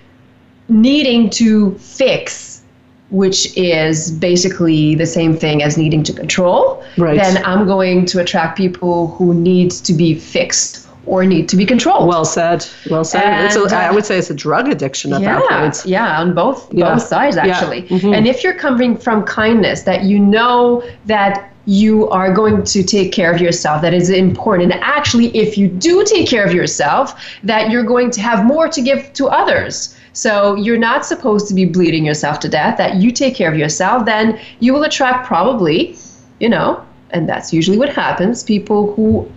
needing to fix, which is basically the same thing as needing to control, right. then I'm going to attract people who need to be fixed or need to be controlled. Well said. Well said. And, a, I would say it's a drug addiction at yeah, that point. Yeah, on both yeah. both sides actually. Yeah. Mm-hmm. And if you're coming from kindness, that you know that you are going to take care of yourself that is important and actually if you do take care of yourself that you're going to have more to give to others so you're not supposed to be bleeding yourself to death that you take care of yourself then you will attract probably you know and that's usually what happens people who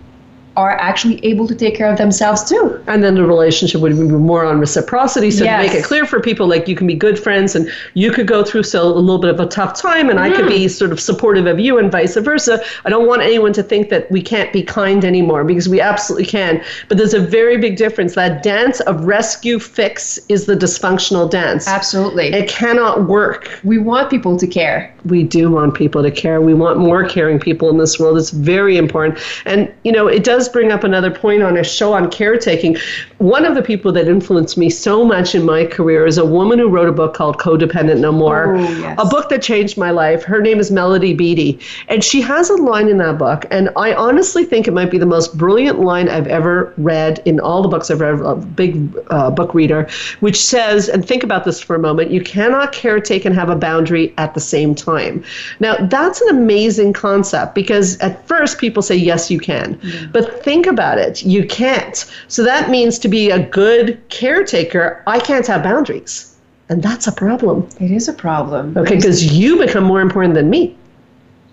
are actually able to take care of themselves too. And then the relationship would be more on reciprocity. So Yes. to make it clear for people, like you can be good friends and you could go through so a little bit of a tough time and I could mm-hmm. be sort of supportive of you and vice versa. I don't want anyone to think that we can't be kind anymore because we absolutely can. But there's a very big difference. That dance of rescue fix is the dysfunctional dance. Absolutely. It cannot work. we want people to care. we do want people to care. We want more caring people in this world. It's very important. And, you know, it does bring up another point on a show on caretaking. One of the people that influenced me so much in my career is a woman who wrote a book called Codependent No More, Oh, yes. a book that changed my life. Her name is Melody Beattie. And she has a line in that book, and I honestly think it might be the most brilliant line I've ever read in all the books I've read, a big uh, book reader, which says, and think about this for a moment, you cannot caretake and have a boundary at the same time. Now, that's an amazing concept because at first people say, yes, you can. But think about it, you can't. So that means to be a good caretaker, I can't have boundaries. And that's a problem. It is a problem. Okay, because you become more important than me.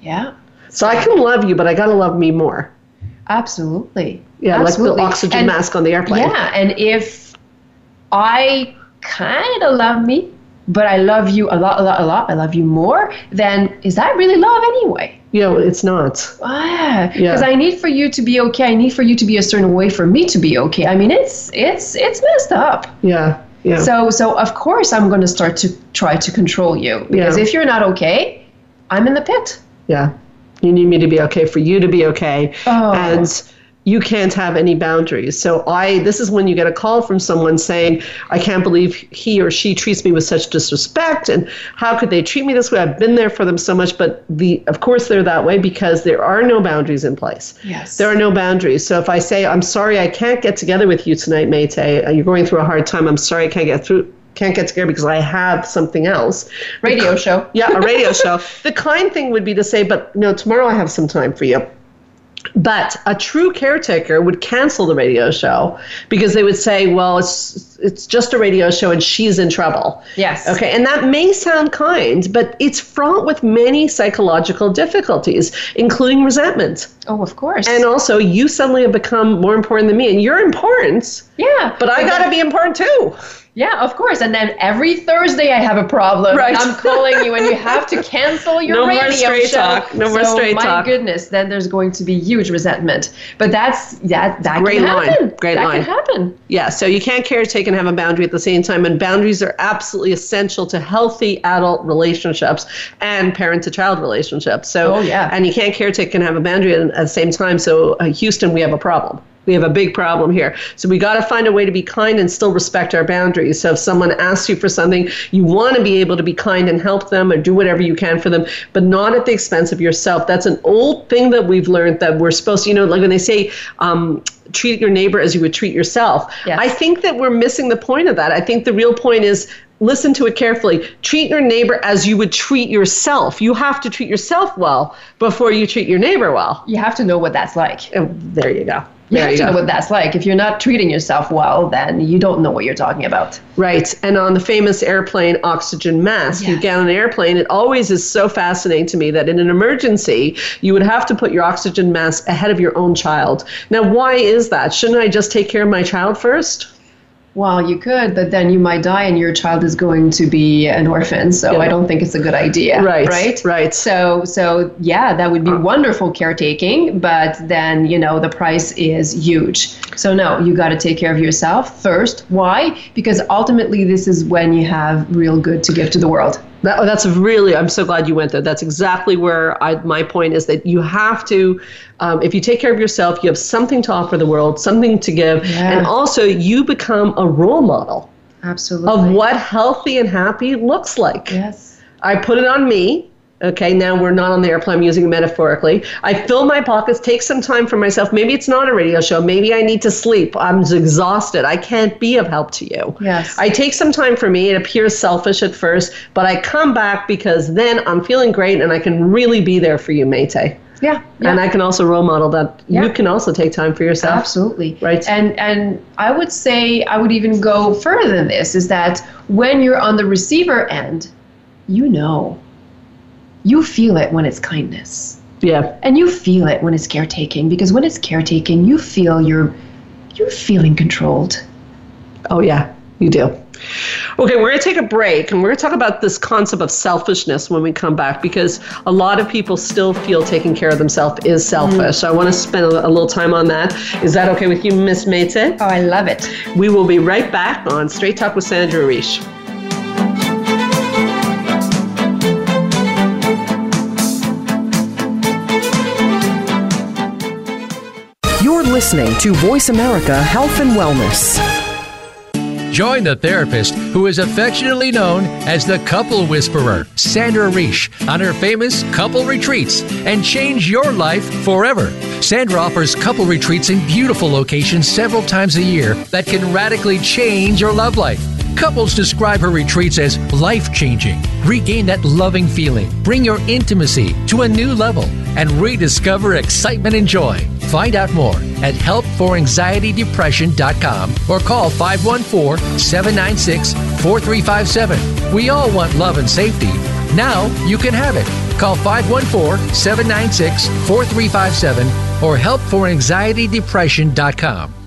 Yeah, So I can love you, but I got to love me more. absolutely. Yeah, absolutely. like the oxygen And- mask on the airplane. Yeah, and if I kind of love me, but I love you a lot, a lot, a lot, I love you more, then is that really love anyway? You know, it's not. Ah, Yeah. because I need for you to be okay. I need for you to be a certain way for me to be okay. I mean, it's it's it's messed up. Yeah. Yeah. So so of course I'm going to start to try to control you because Yeah. if you're not okay, I'm in the pit. Yeah. You need me to be okay for you to be okay. Oh. And you can't have any boundaries. So I this is when you get a call from someone saying, I can't believe he or she treats me with such disrespect and how could they treat me this way? I've been there for them so much, but the of course they're that way because there are no boundaries in place. Yes. There are no boundaries. So if I say, I'm sorry I can't get together with you tonight, Mayte, uh, you're going through a hard time. I'm sorry I can't get through can't get together because I have something else. Radio show. Yeah, a radio [LAUGHS] show. The kind thing would be to say, but no, tomorrow I have some time for you. But a true caretaker would cancel the radio show because they would say, well, it's it's just a radio show and she's in trouble. Yes. Okay, and that may sound kind, but it's fraught with many psychological difficulties, including resentment. Oh, of course. And also, you suddenly have become more important than me, and you're important, yeah, but I got to be important too. Yeah, of course. And then every Thursday I have a problem. Right. I'm calling you and you have to [LAUGHS] cancel your No more radio straight show. talk. No more so straight my talk. goodness, then there's going to be huge resentment. But that's that that Great can line. happen. Great that line. can happen. Yeah, so you can't caretake and have a boundary at the same time, and boundaries are absolutely essential to healthy adult relationships and parent to child relationships. So, Oh, yeah. and you can't caretake and have a boundary at, at the same time. So, uh, Houston, we have a problem. We have a big problem here. So we got to find a way to be kind and still respect our boundaries. So if someone asks you for something, you want to be able to be kind and help them or do whatever you can for them, but not at the expense of yourself. That's an old thing that we've learned that we're supposed to, you know, like when they say, um, treat your neighbor as you would treat yourself. Yes. I think that we're missing the point of that. I think the real point is listen to it carefully. Treat your neighbor as you would treat yourself. You have to treat yourself well before you treat your neighbor well. You have to know what that's like. Oh, there you go. You have you to go. know what that's like. If you're not treating yourself well, then you don't know what you're talking about. Right. And on the famous airplane oxygen mask, you Yes. get on an airplane, it always is so fascinating to me that in an emergency, you would have to put your oxygen mask ahead of your own child. Now, why is that? Shouldn't I just take care of my child first? Well, you could, but then you might die and your child is going to be an orphan. So Yeah. I don't think it's a good idea. Right, Right. right. So so yeah, that would be uh. wonderful caretaking, but then you know the price is huge. So no, you got to take care of yourself first. Why? Because ultimately, this is when you have real good to give to the world. That, that's really, I'm so glad you went there. That's exactly where I, my point is that you have to, um, if you take care of yourself, you have something to offer the world, something to give. Yeah. And also, you become a role model Absolutely. of what healthy and happy looks like. Yes. I put it on me. Okay, now we're not on the airplane, I'm using it metaphorically. I fill my pockets, take some time for myself. Maybe it's not a radio show. Maybe I need to sleep. I'm exhausted. I can't be of help to you. Yes. I take some time for me. It appears selfish at first, but I come back because then I'm feeling great and I can really be there for you, Mayte. Yeah. yeah. And I can also role model that Yeah. you can also take time for yourself. Absolutely. Right. And and I would say I would even go further than this is that when you're on the receiver end, you know. You feel it when it's kindness. Yeah. And you feel it when it's caretaking because when it's caretaking, you feel you're you're feeling controlled. Oh yeah, you do. Okay, we're going to take a break and we're going to talk about this concept of selfishness when we come back because a lot of people still feel taking care of themselves is selfish. Mm. So I want to spend a, a, little time on that. Is that okay with you, Miss Mayte? Oh, I love it. We will be right back on Straight Talk with Sandra Reish. Listening to Voice America Health and Wellness. Join the therapist who is affectionately known as the couple whisperer, Sandra Reish, on her famous couple retreats and change your life forever. Sandra offers couple retreats in beautiful locations several times a year that can radically change your love life. Couples describe her retreats as life changing. Regain that loving feeling, bring your intimacy to a new level, and rediscover excitement and joy. Find out more at helpforanxietydepression.com or call 514 796 4357. We all want love and safety. Now you can have it. Call 514 796 4357 or helpforanxietydepression.com.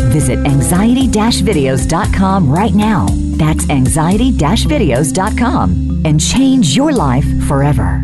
Visit anxiety videos.com right now. That's anxiety videos.com and change your life forever.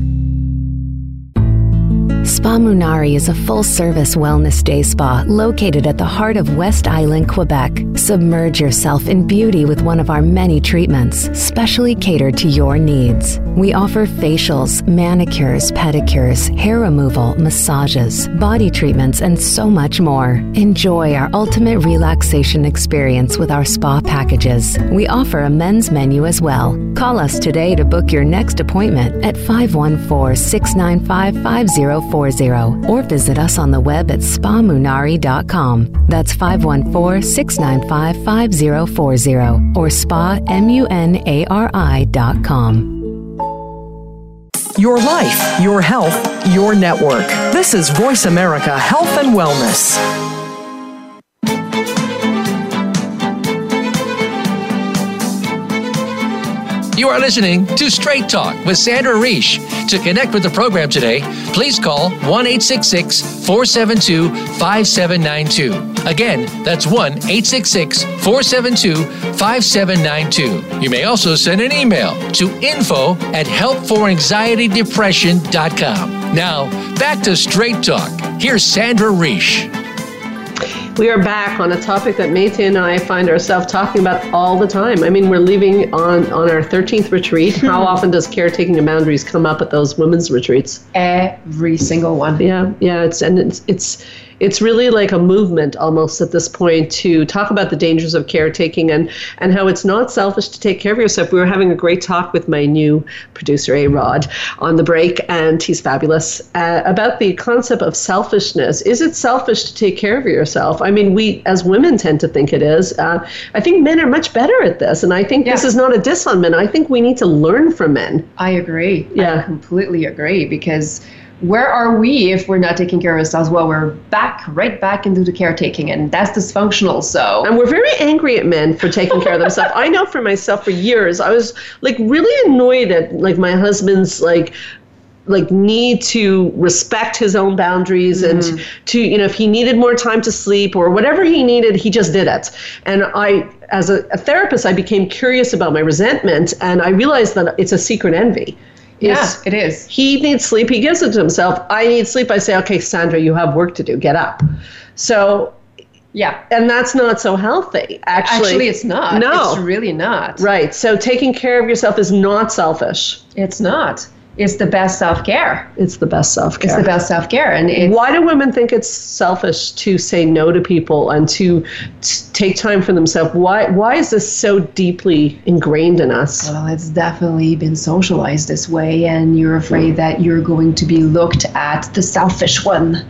Spa Munari is a full service wellness day spa located at the heart of West Island, Quebec. Submerge yourself in beauty with one of our many treatments, specially catered to your needs. We offer facials, manicures, pedicures, hair removal, massages, body treatments, and so much more. Enjoy our ultimate relaxation experience with our spa packages. We offer a men's menu as well. Call us today to book your next appointment at 514 695 5040 or visit us on the web at spamunari.com. That's 514 695 5040 or spamunari.com. Your life, your health, your network. This is Voice America Health and Wellness. You are listening to Straight Talk with Sandra Reish. To connect with the program today, please call 1 472 5792. Again, that's 1 472 5792. You may also send an email to info at helpforanxietydepression.com. Now, back to Straight Talk. Here's Sandra Reish. We are back on a topic that Mayte and I find ourselves talking about all the time. I mean, we're leaving on, on our 13th retreat. [LAUGHS] How often does caretaking and boundaries come up at those women's retreats? Every single one. Yeah, yeah. It's and it's it's it's really like a movement almost at this point to talk about the dangers of caretaking and and how it's not selfish to take care of yourself. We were having a great talk with my new producer A Rod on the break, and he's fabulous uh, about the concept of selfishness. Is it selfish to take care of yourself? I mean, we as women tend to think it is. Uh, I think men are much better at this, and I think yeah. this is not a diss on men. I think we need to learn from men. I agree. Yeah, I completely agree because where are we if we're not taking care of ourselves? Well, we're back, right back into the caretaking, and that's dysfunctional. So, and we're very angry at men for taking care of themselves. I know for myself for years, I was like really annoyed at like my husband's like like need to respect his own boundaries mm-hmm. and to you know if he needed more time to sleep or whatever he needed he just did it and i as a, a therapist i became curious about my resentment and i realized that it's a secret envy yeah, it is. He needs sleep. He gives it to himself. I need sleep. I say, okay, Sandra, you have work to do. Get up. So, yeah. And that's not so healthy. Actually, Actually it's not. No. It's really not. Right. So, taking care of yourself is not selfish. It's not is the best self care. It's the best self care. It's the best self care. And why do women think it's selfish to say no to people and to, to take time for themselves? Why why is this so deeply ingrained in us? Well, it's definitely been socialized this way, and you're afraid that you're going to be looked at the selfish one,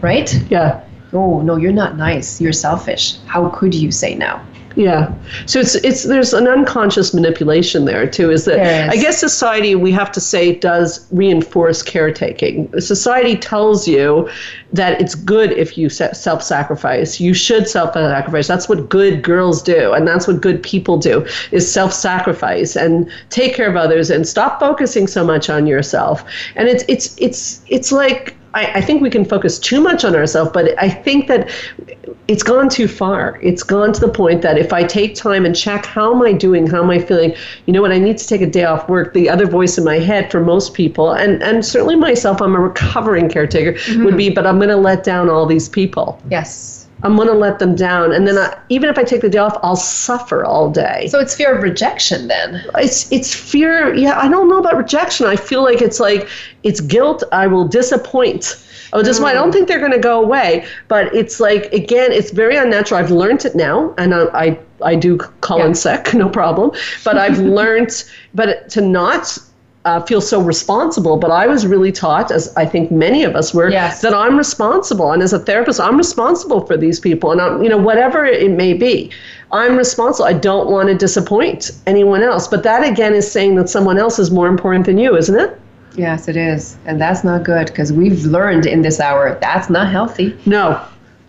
right? Yeah oh no you're not nice you're selfish how could you say no Yeah. So it's it's there's an unconscious manipulation there too. Is that is. I guess society we have to say does reinforce caretaking. Society tells you that it's good if you self-sacrifice. You should self-sacrifice. That's what good girls do, and that's what good people do is self-sacrifice and take care of others and stop focusing so much on yourself. And it's it's it's it's like. I, I think we can focus too much on ourselves, but I think that it's gone too far. It's gone to the point that if I take time and check how am I doing, how am I feeling, you know what, I need to take a day off work. The other voice in my head for most people, and, and certainly myself, I'm a recovering caretaker, mm-hmm. would be, but I'm going to let down all these people. yes I'm going to let them down. And then I, even if I take the day off, I'll suffer all day. so it's fear of rejection then it's it's fear. Yeah, I don't know about rejection. I feel like it's like it's guilt. I will disappoint. Oh, just I don't mm. think they're going to go away. But it's like again, it's very unnatural. I've learned it now, and I I, I do call in Yeah. sick, [LAUGHS] no problem. But I've [LAUGHS] learned, but to not. Uh, feel so responsible, but I was really taught, as I think many of us were, Yes. that I'm responsible, and as a therapist, I'm responsible for these people, and I'm, you know, whatever it may be, I'm responsible. I don't want to disappoint anyone else. But that again is saying that someone else is more important than you, isn't it? yes it is and that's not good because we've learned in this hour that's not healthy No.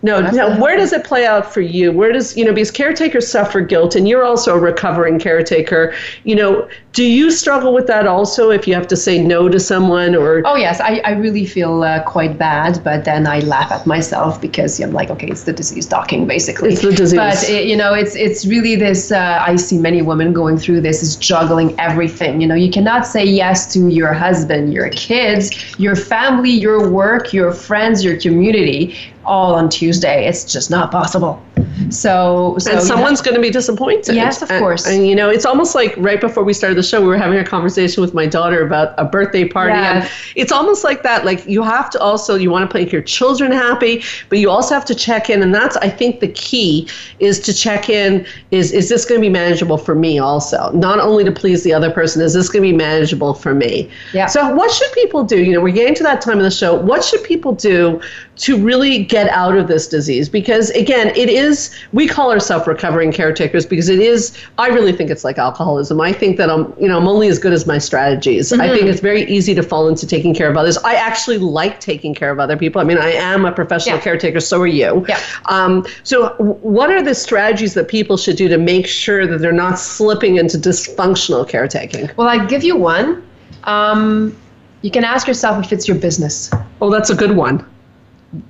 No, That's no. Where does it play out for you? Where does you know because caretakers suffer guilt, and you're also a recovering caretaker. You know, do you struggle with that also? If you have to say no to someone, or Oh yes, I, I really feel uh, quite bad, but then I laugh at myself because I'm like, okay, it's the disease talking basically. It's the disease. But it, you know, it's it's really this. Uh, I see many women going through this is juggling everything. You know, you cannot say yes to your husband, your kids, your family, your work, your friends, your community, all on Tuesday. It's just not possible. So, so and someone's going to be disappointed. Yes, of And- course. And, you know, it's almost like right before we started the show, we were having a conversation with my daughter about a birthday party, and it's almost like that. Like you have to also you want to make your children happy, but you also have to check in, and that's I think the key is to check in. Is is this going to be manageable for me? Also, not only to please the other person, is this going to be manageable for me? Yeah. So what should people do? You know, we're getting to that time of the show. What should people do to really get out of this disease? Because again, it is we call ourselves recovering caretakers because it is. I really think it's like alcoholism. I think that I'm, you know, I'm only as good as my strategies. I think it's very easy to fall into taking care of others. I actually like taking care of other people. I mean, I am a professional Yeah. caretaker. So are you. Yeah. Um, so, what are the strategies that people should do to make sure that they're not slipping into dysfunctional caretaking? well, I give you one. Um, you can ask yourself if it's your business. Oh, that's a good one.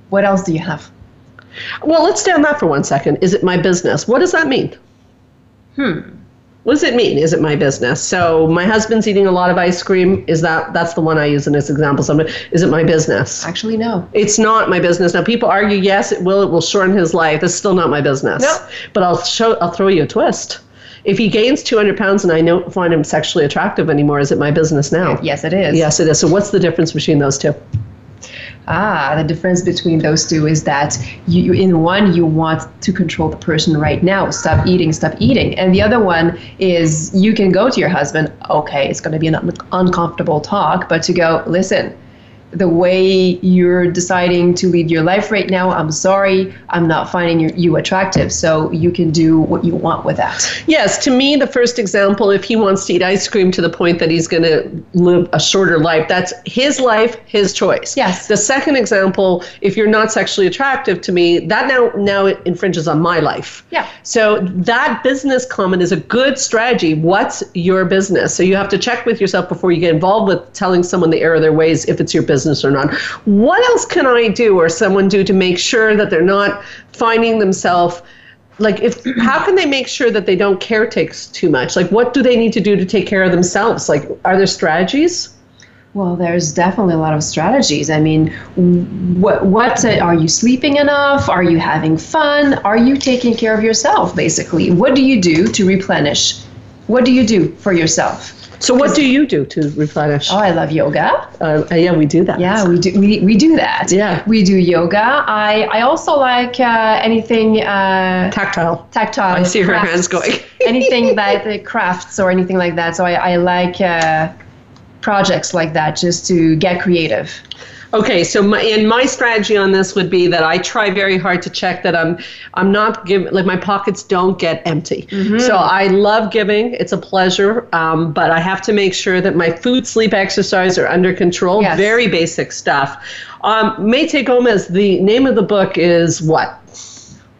What else do you have? Well, let's stay on that for one second. Is it my business? What does that mean? Hmm. What does it mean? Is it my business? So my husband's eating a lot of ice cream. Is that that's the one I use in this example? So is it my business? Actually, no. It's not my business. Now people argue, yes, it will. It will shorten his life. It's still not my business. No. But I'll show. I'll throw you a twist. If he gains 200 pounds and I don't find him sexually attractive anymore, is it my business now? Yes, it is. Yes, it is. So what's the difference between those two? Ah, the difference between those two is that you, in one you want to control the person right now, stop eating, stop eating, and the other one is you can go to your husband. Okay, it's going to be an un- uncomfortable talk, but to go listen. The way you're deciding to lead your life right now, I'm sorry, I'm not finding you, you attractive. So you can do what you want with that. Yes, to me, the first example, if he wants to eat ice cream to the point that he's going to live a shorter life, that's his life, his choice. Yes. The second example, if you're not sexually attractive to me, that now now it infringes on my life. Yeah. So that business comment is a good strategy. What's your business? So you have to check with yourself before you get involved with telling someone the error of their ways if it's your business or not. What else can I do or someone do to make sure that they're not finding themselves like if how can they make sure that they don't caretake too much like what do they need to do to take care of themselves like are there strategies Well, there's definitely a lot of strategies. I mean, what what uh, are you sleeping enough? Are you having fun? Are you taking care of yourself? Basically, what do you do to replenish? What do you do for yourself? So what do you do to replenish Oh, I love yoga. uh, yeah we do that Yeah, we do we, we do that. Yeah. we do yoga. I I also like uh, anything uh, tactile tactile. I see her crafts. hands going. [LAUGHS] anything that uh, crafts or anything like that. So I I like uh, projects like that just to get creative. Okay, so my, and my strategy on this would be that I try very hard to check that I'm I'm not giving like my pockets don't get empty. Mm-hmm. So I love giving; it's a pleasure. Um, but I have to make sure that my food, sleep, exercise are under control. Yes. Very basic stuff. Um, Mayte Gomez. The name of the book is what?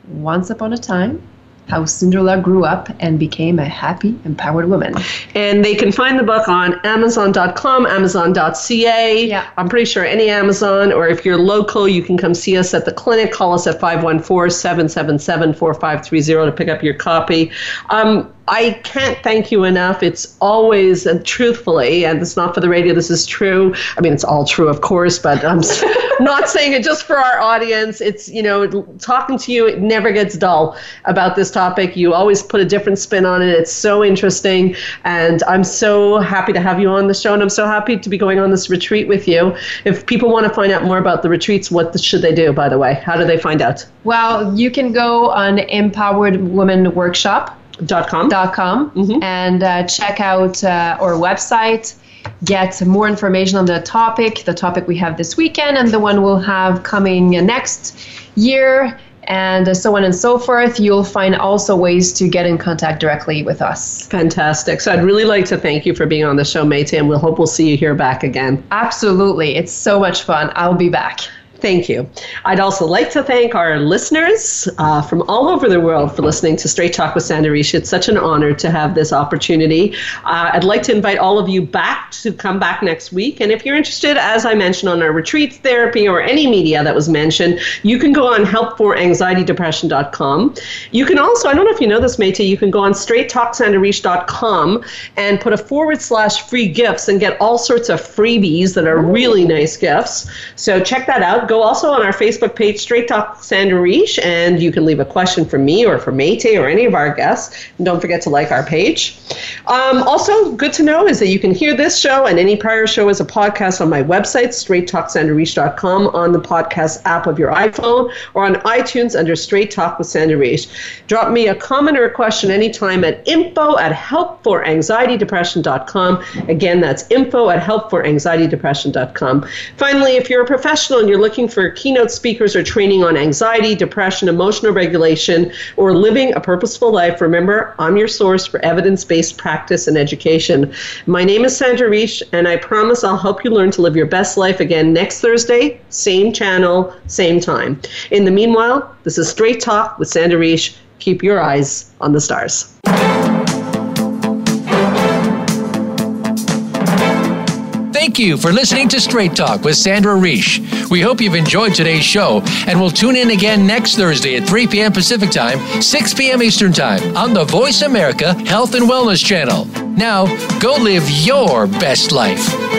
Once upon a time how Cinderella grew up and became a happy, empowered woman. And they can find the book on Amazon.com, Amazon.ca. Yeah. I'm pretty sure any Amazon, or if you're local, you can come see us at the clinic. Call us at 514 777 4530 to pick up your copy. Um, I can't thank you enough. It's always, and truthfully, and it's not for the radio, this is true. I mean, it's all true, of course, but I'm [LAUGHS] not saying it just for our audience. It's, you know, talking to you, it never gets dull about this topic. You always put a different spin on it. It's so interesting. And I'm so happy to have you on the show. And I'm so happy to be going on this retreat with you. If people want to find out more about the retreats, what should they do, by the way? How do they find out? Well, you can go on Empowered Women Workshop dot com dot com mm-hmm. and uh, check out uh, our website get more information on the topic the topic we have this weekend and the one we'll have coming next year and so on and so forth. You'll find also ways to get in contact directly with us. Fantastic. So I'd really like to thank you for being on the show, Mayte, and we'll hope we'll see you here back again. Absolutely. It's so much fun. I'll be back. Thank you. I'd also like to thank our listeners uh, from all over the world for listening to Straight Talk with Sandra Reish. It's such an honor to have this opportunity. Uh, I'd like to invite all of you back to come back next week. And if you're interested, as I mentioned on our retreats therapy or any media that was mentioned, you can go on helpforanxietydepression.com. You can also, I don't know if you know this, Mayte, you can go on straighttalksandrareish.com and put a forward slash free gifts and get all sorts of freebies that are really nice gifts. So check that out go also on our Facebook page, Straight Talk Sandra Reish, and you can leave a question for me or for Mayte or any of our guests. And don't forget to like our page. Um, also, good to know is that you can hear this show and any prior show as a podcast on my website, straighttalksandrareish.com, on the podcast app of your iPhone, or on iTunes under Straight Talk with Sandra Reish. Drop me a comment or a question anytime at info at helpforanxietydepression.com. Again, that's info at helpforanxietydepression.com. Finally, if you're a professional and you're looking looking for keynote speakers or training on anxiety, depression, emotional regulation, or living a purposeful life, remember, I'm your source for evidence based practice and education. My name is Sandra Reish, and I promise I'll help you learn to live your best life again next Thursday, same channel, same time. In the meanwhile, this is Straight Talk with Sandra Reish. Keep your eyes on the stars. Thank you for listening to Straight Talk with Sandra Reish. We hope you've enjoyed today's show and we'll tune in again next Thursday at 3 p.m. Pacific Time, 6 p.m. Eastern Time on the Voice America Health and Wellness Channel. Now, go live your best life.